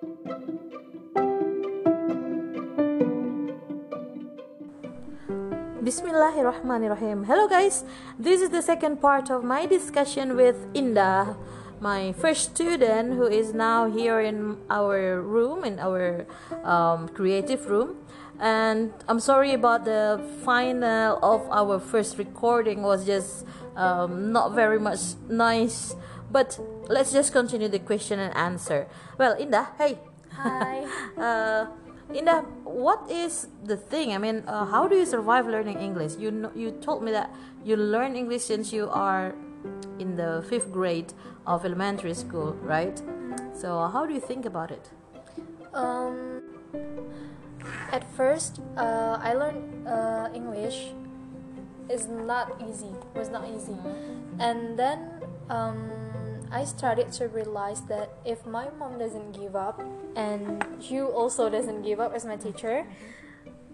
Bismillahirrahmanirrahim. Hello, guys. This is the second part of my discussion with Indah, my first student who is now here in our room, in our um, creative room. And I'm sorry about the final of our first recording was just um, not very much nice. But let's just continue the question and answer. Well, Indah, hey. Hi. uh, Indah, what is the thing? I mean, uh, how do you survive learning English? You know, you told me that you learn English since you are in the fifth grade of elementary school, right? So how do you think about it? Um, at first, uh, I learned uh, English. is not easy. Was not easy, and then um, I started to realize that if my mom doesn't give up, and you also doesn't give up as my teacher,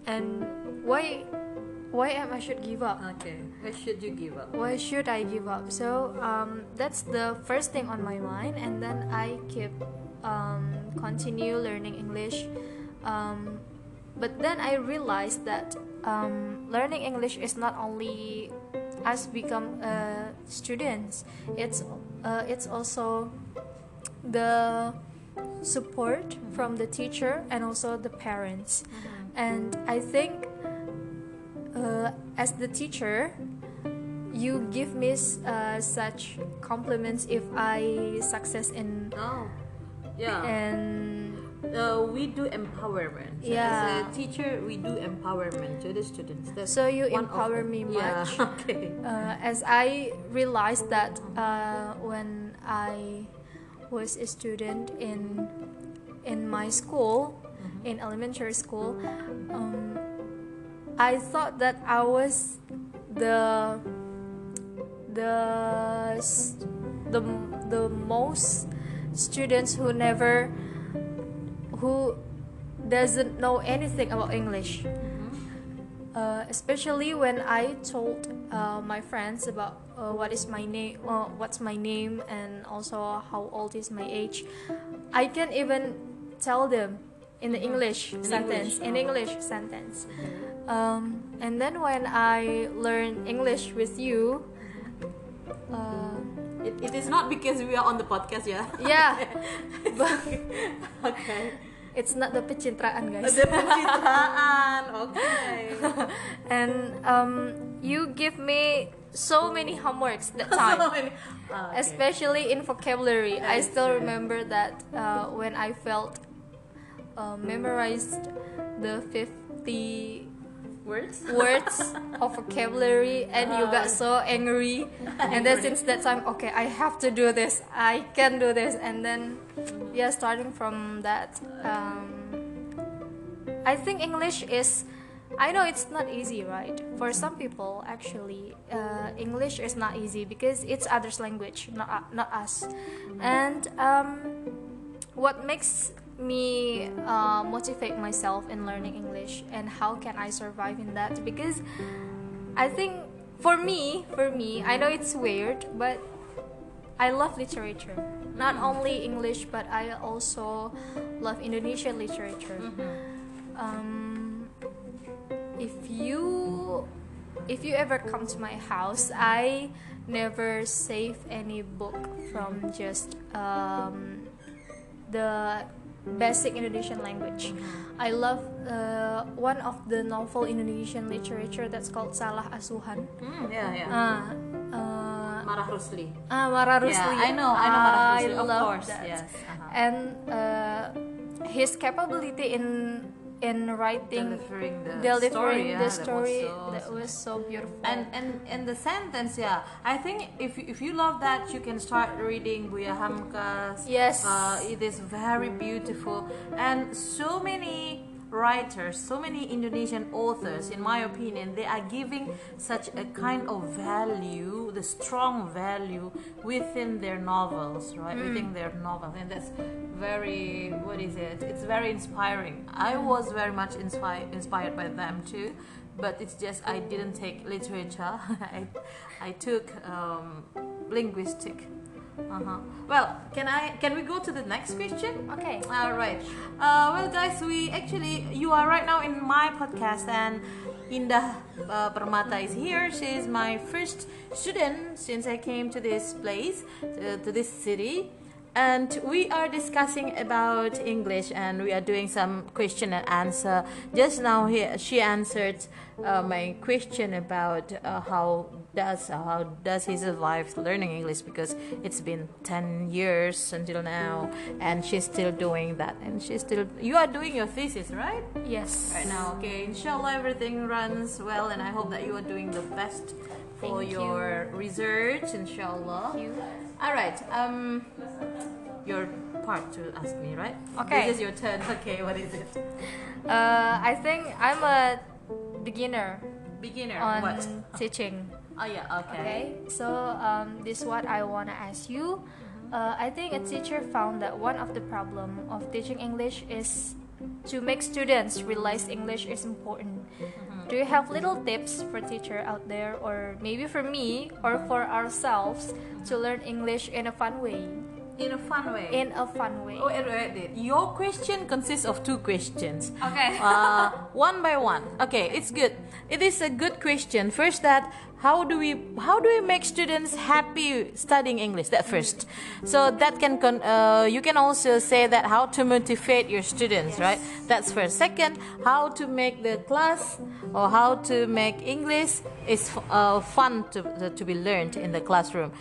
and why, why am I should give up? Okay, why should you give up? why should I give up? So um, that's the first thing on my mind, and then I keep um, continue learning English. Um, but then I realized that um, learning English is not only us become uh, students. It's uh, it's also the support from the teacher and also the parents. And I think uh, as the teacher, you give me uh, such compliments if I success in Oh, yeah. and uh, we do empowerment. So Yeah. As a teacher, we do empowerment to the students. That's So you empower me Yeah. much. Okay. uh, as I realized that uh, when I was a student in in my school, in elementary school, um, I thought that I was the the the the most students who never who doesn't know anything about English uh, especially when I told uh, my friends about uh, what is my name, uh, what's my name, and also how old is my age. I can't even tell them in the English sentence, in English sentence. Um, and then when I learn English with you, uh, It, it is not because we are on the podcast, yeah. yeah, but okay. It's not the pencitraan, guys. The pencitraan. Okay. and um, you give me so many homeworks that time. So many- Ah, okay. especially in vocabulary. I still remember that uh, when I felt uh, memorized the 50 words. words of vocabulary and you got so angry. And then since that time okay I have to do this. I can do this. And then yeah starting from that um, I think English is I know it's not easy right? For some people actually uh, English is not easy because it's others language not not us. And um, what makes me uh, motivate myself in learning English and how can I survive in that? Because I think for me for me I know it's weird but I love literature. Not only English but I also love Indonesian literature. Um, if you if you ever come to my house I never save any book from just um, the basic Indonesian language. I love uh, one of the novel Indonesian literature that's called Salah Asuhan. Hmm, yeah, yeah. Uh, uh, Marah Rusli. ah, Mara Rusli. Yeah, I know, I know Marah I Rusli. Of love course, that. yes. uh-huh. And uh, his capability in in writing, Delivering the delivering story, yeah, the that was story, so- that was so beautiful. and and and the sentence yeah i think if if you love that you can start reading Buya Hamka's Yes. uh, it is very beautiful and so many writers so many indonesian authors in my opinion they are giving such a kind of value the strong value within their novels right? Within their novels. And that's very what is it? It's very inspiring. I was very much inspired inspired by them too. But it's just I didn't take literature. I, I took um, linguistic Uh-huh. Well, can I can we go to the next question? Okay. All right. Uh, well, guys, we actually you are right now in my podcast, and Indah uh, Permata is here. She is my first student since I came to this place, uh, to this city and we are discussing about English and we are doing some question and answer. Just now, he, she answered uh, my question about uh, how does how does he survive learning English because it's been ten years until now, and she's still doing that, and she's still you are doing your thesis, right? Yes. Right now, okay. Inshallah, everything runs well, and I hope that you are doing the best for Thank your research, inshallah. Thank you. All right. Um, your part to ask me, right? Okay. This is your turn. Okay. What is it? Uh, I think I'm a beginner Beginner. on what? teaching. Oh yeah. Okay. Okay, so um, this is what I wanna ask you. Uh, I think a teacher found that one of the problem of teaching English is to make students realize English is important. Do you have little tips for teacher out there, or maybe for me, or for ourselves to learn English in a fun way? In a fun way. In a fun way. Oh, wait, wait, wait. Your question consists of two questions. Okay. uh, one by one. Okay, it's good. It is a good question. First, that how do we how do we make students happy studying English? That first. So that can con- uh, you can also say that how to motivate your students, right? That's first. Second, how to make the class or how to make English is uh, fun to to be learned in the classroom.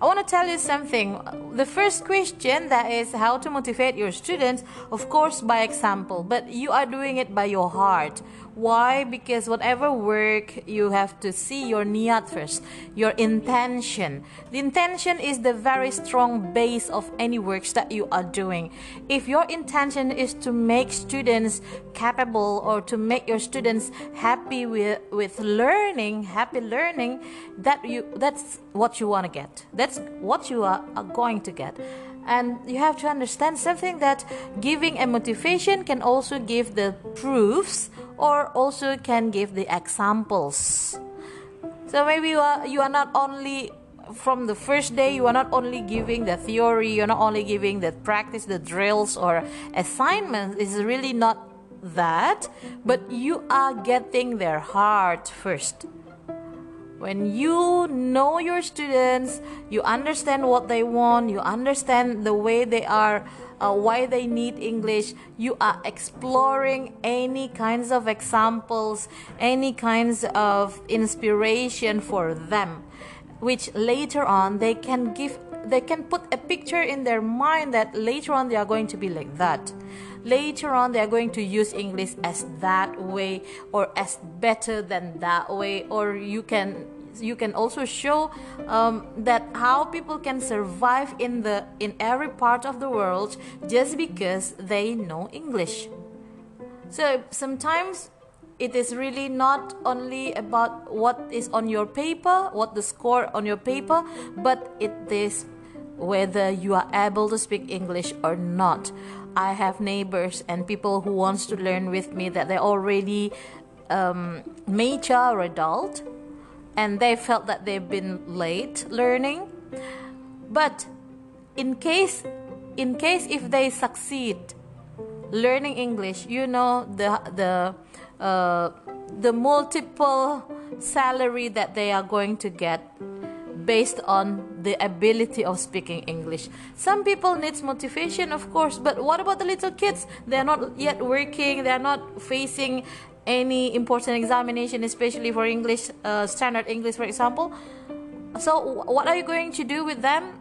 I want to tell you something. The first question that is how to motivate your students, of course, by example, but you are doing it by your heart. Why? Because whatever work you have to see your niyat first, your intention. The intention is the very strong base of any works that you are doing. If your intention is to make students capable or to make your students happy with, with learning, happy learning, that you that's what you want to get. That's what you are, are going to get and you have to understand something that giving a motivation can also give the proofs or also can give the examples. So maybe you are you are not only from the first day you are not only giving the theory you're not only giving the practice the drills or assignments. It's really not that but you are getting their heart first. When you know your students you understand what they want you understand the way they are uh, why they need english. You are exploring any kinds of examples any kinds of inspiration for them which later on they can give they can put a picture in their mind that later on they are going to be like that. Later on they are going to use english as that way or as better than that way or you can you can also show um, that how people can survive in the in every part of the world just because they know english. So sometimes it is really not only about what is on your paper what the score on your paper but it is whether you are able to speak english or not. I have neighbors and people who wants to learn with me that they're already um, mature or adult and they felt that they've been late learning. But in case in case if they succeed learning English, you know the the uh, the multiple salary that they are going to get based on the ability of speaking English. Some people needs motivation, of course, but what about the little kids? They are not yet working. They are not facing any important examination, especially for English, uh, standard English, for example. So, what are you going to do with them?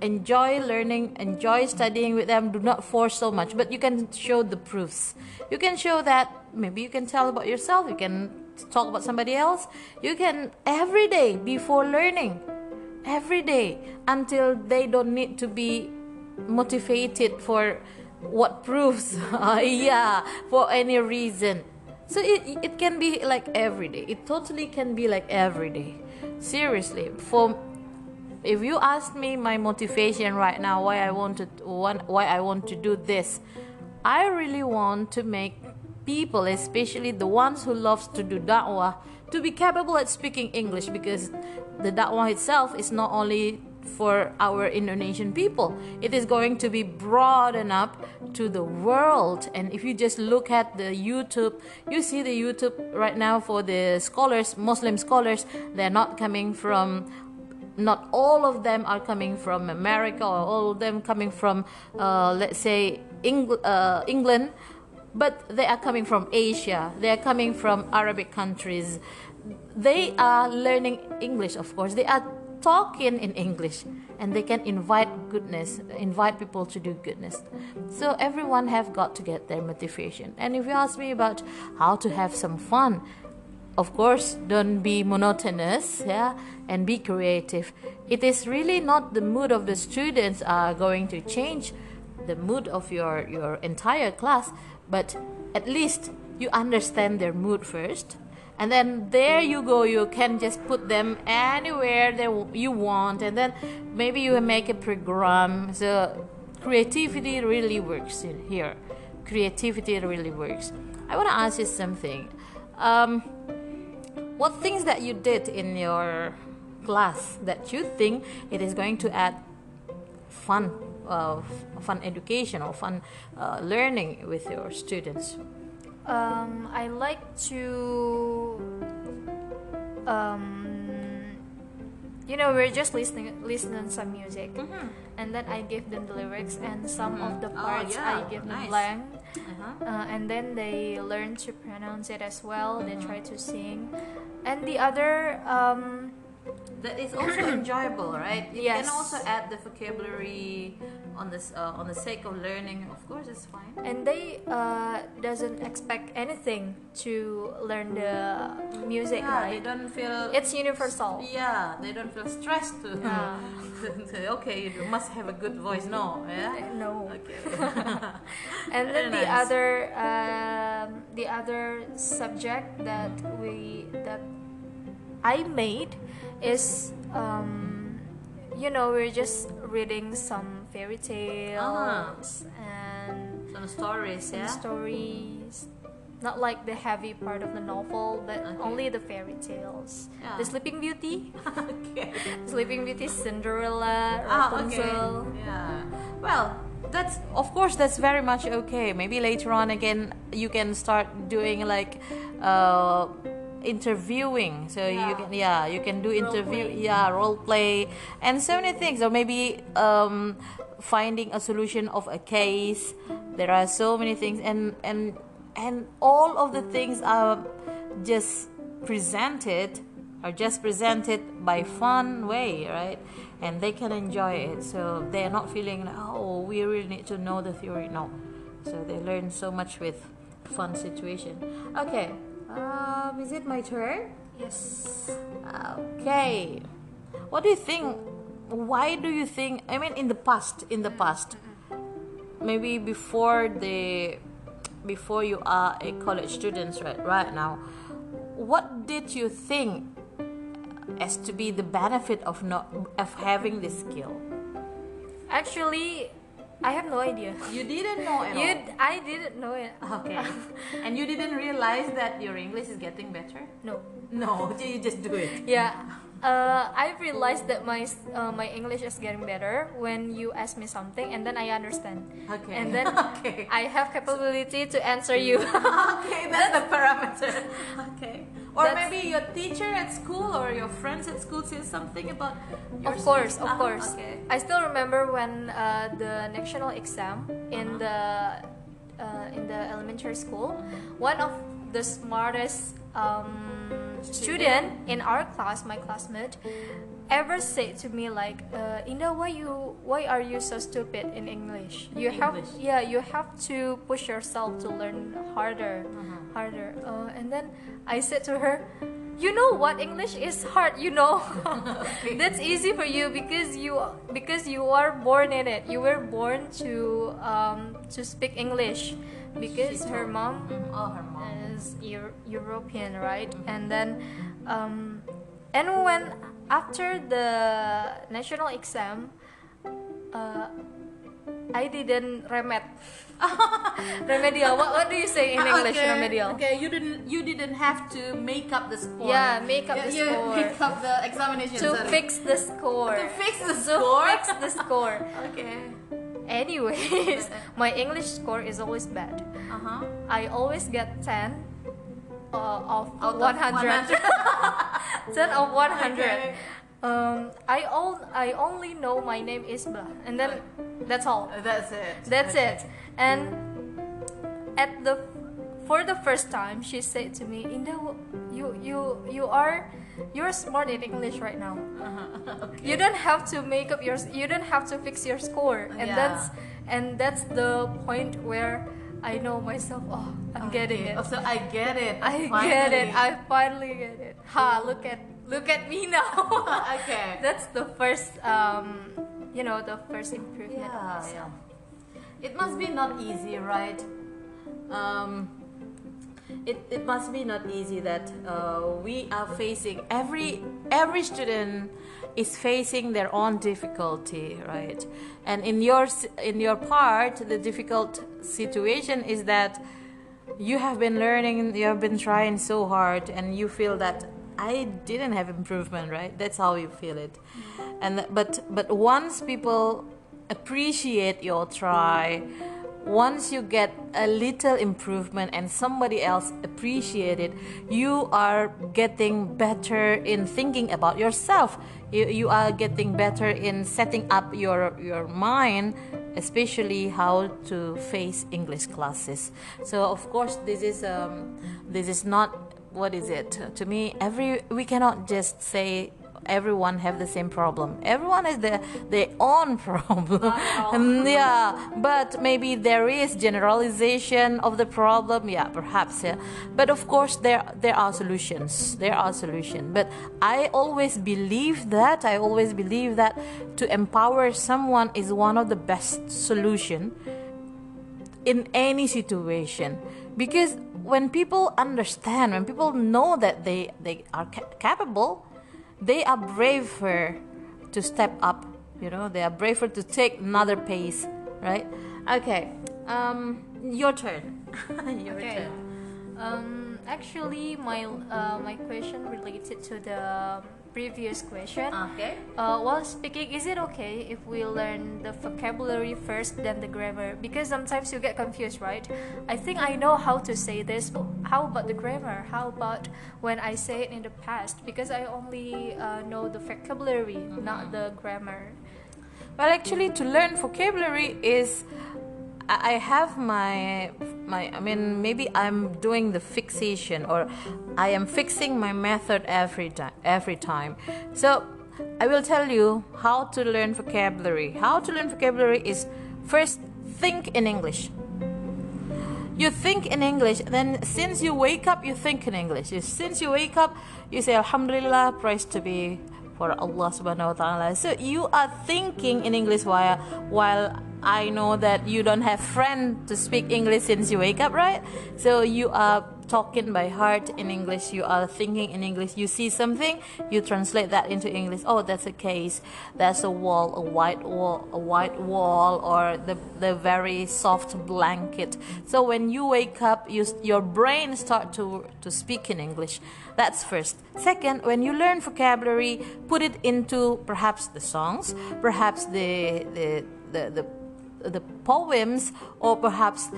Enjoy learning, enjoy studying with them. Do not force so much, but you can show the proofs. You can show that maybe you can tell about yourself, you can talk about somebody else. You can every day before learning, every day until they don't need to be motivated for what proofs. yeah, for any reason so it, it can be like every day. It totally can be like every day. Seriously for if you ask me my motivation right now why i want to why i want to do this i really want to make people especially the ones who loves to do da'wah to be capable at speaking english because the da'wah itself is not only for our Indonesian people. It is going to be broadened up to the world. And if you just look at the YouTube, you see the YouTube right now for the scholars, Muslim scholars, they're not coming from not all of them are coming from America or all of them coming from, uh, let's say, Eng- uh, England, but they are coming from Asia, they are coming from Arabic countries. They are learning English, of course. They are talking in English and they can invite goodness, invite people to do goodness. So everyone have got to get their motivation. And if you ask me about how to have some fun, of course don't be monotonous yeah and be creative it is really not the mood of the students are going to change the mood of your your entire class but at least you understand their mood first and then there you go you can just put them anywhere that you want and then maybe you make a program. So creativity really works in here. Creativity really works. I want to ask you something. Um, what things that you did in your class that you think it is going to add fun uh, fun education or fun uh, learning with your students um, i like to um, you know we're just listening listening some music Mm-hmm. and then i give them the lyrics and some of the Oh, parts yeah, i give them nice. blank uh-huh. uh, and then they learn to pronounce it as well they Mm-hmm. try to sing and the other um, that is also enjoyable right you Yes. can also add the vocabulary on this uh, on the sake of learning of course it's fine. And they uh, doesn't expect anything to learn the music yeah, they don't feel it's universal. Yeah they don't feel stressed to, Yeah. okay you must have a good voice. No yeah? No. Okay. And then Very the nice. other um, the other subject that we that I made is um, you know we're just reading some fairy tales and some stories some yeah stories not like the heavy part of the novel but Okay. only the fairy tales Yeah. the sleeping beauty okay sleeping beauty cinderella Ah, okay. rapunzel Yeah. Well, that's of course that's very much okay. Maybe later on again you can start doing like uh interviewing. So you can yeah you can do interview yeah role play and so many things. Or maybe um finding a solution of a case. There are so many things and and and all of the things are just presented are just presented by fun way right? And they can enjoy it. So they're not feeling like oh we really need to know the theory. No. So they learn so much with fun situation. Okay um, is it my turn? Yes. Okay. What do you think why do you think i mean in the past in the past maybe before the before you are a college student right right now what did you think as to be the benefit of not of having this skill? Actually I have no idea. You didn't know at you I didn't know it. Okay. And you didn't realize that your english is getting better? No no you just do it. Yeah uh, I realized that my uh, my English is getting better when you ask me something and then I understand. Okay. And then okay. I have capability to answer you. Okay, that's the parameter. Okay. Or That's- maybe your teacher at school or your friends at school says something about your of course of Ah, course. Okay. I still remember when uh, the national exam in the uh, in the elementary school one of the smartest um, student in our class my classmate ever said to me like uh, Indah why you why are you so stupid in English? You have English. yeah you have to push yourself to learn harder harder. Uh, and then I said to her you know what English is hard you know that's easy for you because you because you are born in it you were born to um, to speak English because her mom Oh, her mom. is Euro- European, right? And then, um, and when after the national exam, uh, I didn't remet. remedial. What, what do you say in English? okay. Remedial. Okay, you didn't you didn't have to make up the score. Yeah, make up You- the you score. make up the examination. To sorry. fix the score. to fix the To score. fix the score. Okay. Anyways, my English score is always bad. Uh huh. I always get 10 uh, of Out of 100. 10 of 100. Okay. Um, I, all, I only know my name is blah, and then that's all. That's it. That's Okay. it. And at the for the first time, she said to me, "Indah, you you you are you're smart in English right now. You don't have to make up your you don't have to fix your score." And Yeah. that's and that's the point where I know myself. Oh, I'm getting it. Oh, so I get it. I get it. I finally get it. Ha! Look at look at me now. okay. That's the first, um, you know, the first improvement. Yeah, yeah. It must be not easy, right? Um, it, it must be not easy that uh, we are facing every every student is facing their own difficulty, right? And in your in your part, the difficult situation is that you have been learning, you have been trying so hard, and you feel that I didn't have improvement, right? That's how you feel it. And but but once people appreciate your try, once you get a little improvement and somebody else appreciate it, you are getting better in thinking about yourself. You, you are getting better in setting up your your mind especially how to face English classes. So of course this is um, this is not what is it to me. Every we cannot just say everyone have the same problem. Everyone has their their own problem. Um, yeah, but maybe there is generalization of the problem. Yeah, perhaps. Yeah. But of course there there are solutions. There are solutions. But I always believe that I always believe that to empower someone is one of the best solution in any situation. Because when people understand when people know that they they are ca- capable they are braver to step up you know they are braver to take another pace right? Okay um your turn. Your Okay. turn. Um, actually, my uh, my question related to the previous question. okay Uh, while speaking, is it okay if we learn the vocabulary first then the grammar? Because sometimes you get confused, right? I think I know how to say this. but How about the grammar? How about when I say it in the past? Because I only uh, know the vocabulary, not the grammar. Well, actually, to learn vocabulary is I I have my my. I mean, maybe I'm doing the fixation, or I am fixing my method every time. Every time. So I will tell you how to learn vocabulary. How to learn vocabulary is first think in English. You think in English, then since you wake up, you think in English. Since you wake up, you say Alhamdulillah, praise to be for Allah subhanahu wa ta'ala. So you are thinking in English while while I know that you don't have friend to speak English since you wake up, right? So you are talking by heart in English, you are thinking in English, you see something, you translate that into English. Oh, that's a case, that's a wall, a white wall, a white wall, or the, the very soft blanket. So when you wake up, you, your brain start to, to speak in English. That's first. Second, when you learn vocabulary, put it into perhaps the songs, perhaps the, the, the, the, the poems, or perhaps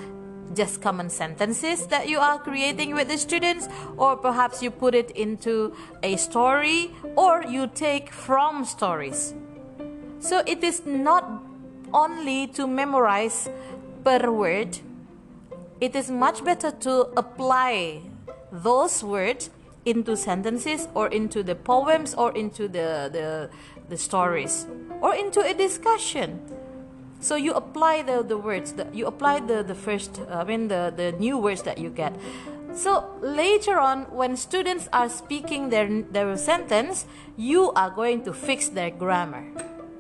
just common sentences that you are creating with the students, or perhaps you put it into a story, or you take from stories. So it is not only to memorize per word, it is much better to apply those words into sentences or into the poems or into the, the, the stories or into a discussion so you apply the, the words that you apply the, the first uh, i mean the, the new words that you get. So later on when students are speaking their, their sentence you are going to fix their grammar.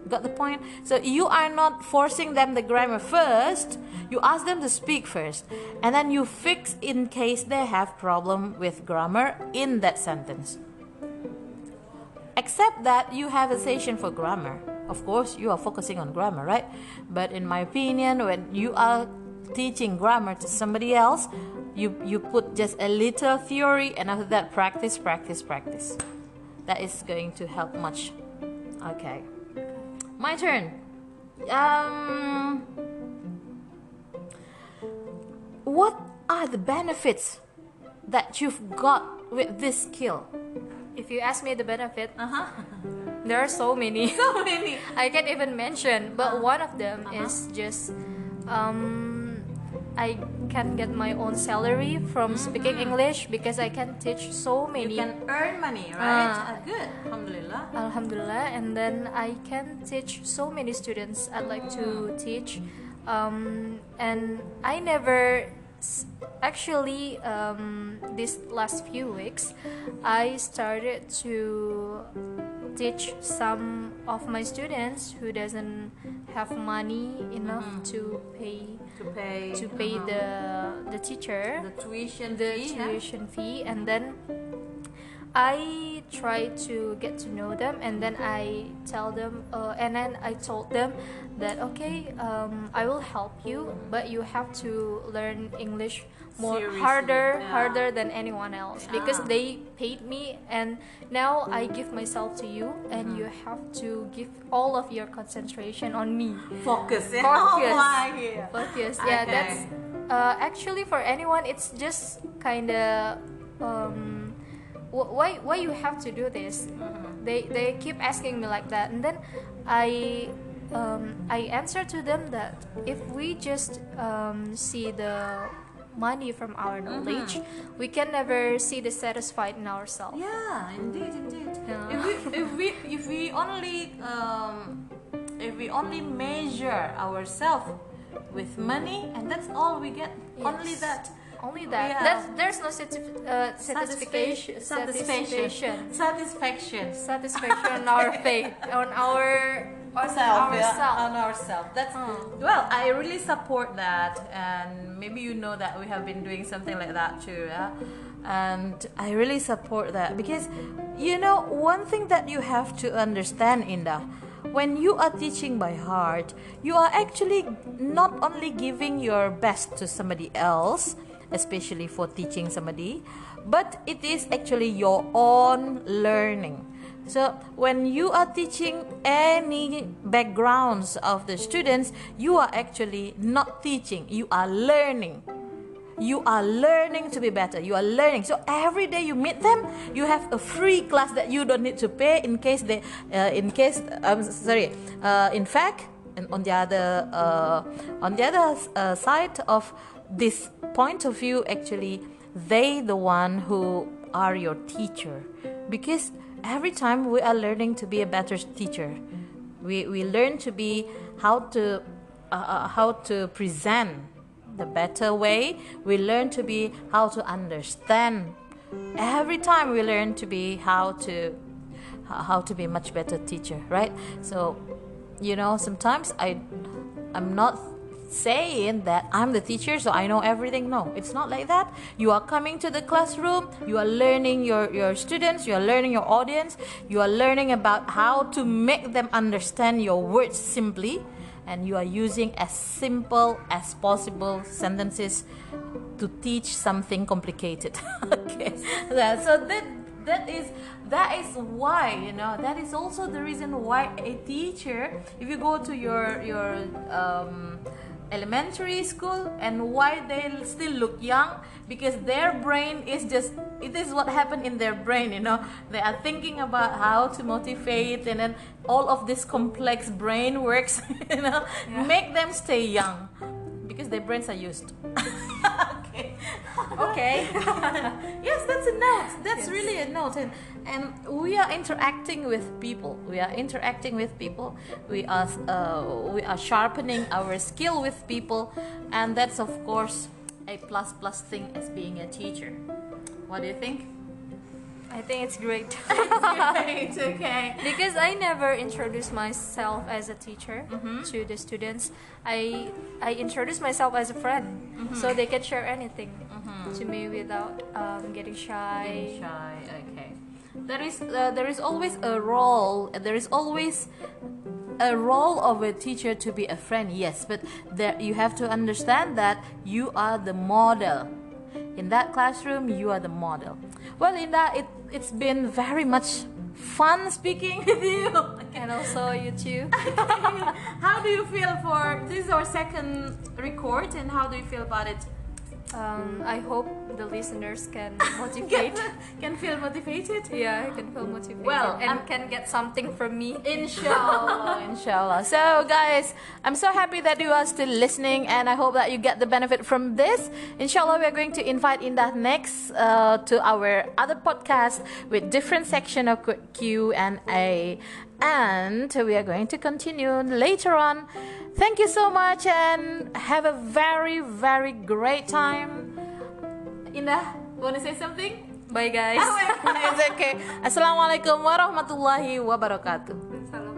Got the point? So you are not forcing them the grammar first. You ask them to speak first. And then you fix in case they have problem with grammar in that sentence. Except that you have a session for grammar of course you are focusing on grammar right? But in my opinion when you are teaching grammar to somebody else you you put just a little theory and after that practice practice practice. That is going to help much. Okay. My turn. Um what are the benefits that you've got with this skill? If you ask me the benefit, uh-huh there are so many. so many I can't even mention, but Uh-huh. one of them is just um, I can get my own salary from speaking English because I can teach so Mm-hmm. you many. can earn money right Ah. Ah, good alhamdulillah Alhamdulillah, and then I can teach so many students I'd like to teach, um, and I never actually um, this last few weeks I started to teach some of my students who doesn't have money enough to pay to pay to pay uh-huh. the the teacher the tuition the fee, tuition fee and then I try to get to know them and then I tell them uh, and then I told them that okay um, I will help you but you have to learn English more Seriously, harder yeah. harder than anyone else because Yeah. they paid me and now I give myself to you and you have to give all of your concentration on me focus yeah? Focus. oh yeah. focus yeah Okay. that's uh, actually for anyone it's just kind of um, why why you have to do this Mm-hmm. they they keep asking me like that and then i um, i answer to them that if we just um, see the money from our Mm-hmm. knowledge we can never see the satisfied in ourselves Yeah, indeed, indeed. Yeah. If we if we if we only um, if we only measure ourselves with money and that's all we get, only that. Only that Yeah. That's, there's no satisf- uh, satisfaction satisfaction, satisfaction, satisfaction on our faith on our on Self, yeah, ourselves on ourselves. That's Hmm. well. I really support that, and maybe you know that we have been doing something like that too. Yeah? And I really support that because you know one thing that you have to understand, Indah, when you are teaching by heart, you are actually not only giving your best to somebody else, especially for teaching somebody, but it is actually your own learning. So when you are teaching any backgrounds of the students, you are actually not teaching, you are learning. You are learning to be better. You are learning. So every day you meet them, you have a free class that you don't need to pay in case they, uh, in case, I'm sorry, uh, in fact, and on the other, uh, on the other uh, side of this point of view, actually, they the one who are your teacher. Because every time we are learning to be a better teacher we, we learn to be how to uh, uh, how to present the better way. We learn to be how to understand. Every time we learn to be how to how to be much better teacher right? So you know sometimes i i'm not saying that I'm the teacher, so I know everything. No, it's not like that. You are coming to the classroom, you are learning your, your students, you are learning your audience, you are learning about how to make them understand your words simply, and you are using as simple as possible sentences to teach something complicated. okay, so that that is that is why you know that is also the reason why a teacher if you go to your your um, elementary school and why they still look young because their brain is just it is what happened in their brain you know. They are thinking about how to motivate and then all of this complex brain works you know. Make them stay young because their brains are used okay. Yes that's a note. That's really a note. And and we are interacting with people. We are interacting with people. We are uh, we are sharpening our skill with people. And that's of course a plus plus thing as being a teacher. What do you think i think it's great Great, okay because I never introduced myself as a teacher Mm-hmm. to the students. I I introduce myself as a friend, Mm-hmm. so they can share anything to me without um, getting shy. Being shy okay there is uh, there is always a role there is always a role of a teacher to be a friend, yes, but there you have to understand that you are the model. In that classroom, you are the model. Well, Indah, it, it's been very much fun speaking with you. And also you too. how do you feel for this is our second record and how do you feel about it? Um, I hope the listeners can motivate. can feel motivated? yeah, I can feel motivated. Well, and I'm- can get something from me. Inshallah, inshallah. So, guys, I'm so happy that you are still listening, and I hope that you get the benefit from this. Inshallah, we are going to invite Indah next uh, to our other podcast with different section of Q and A, and we are going to continue later on. Thank you so much, and have a very, very great time. Indah, want to say something? Bye guys. Oh, it's okay. Assalamualaikum warahmatullahi wabarakatuh.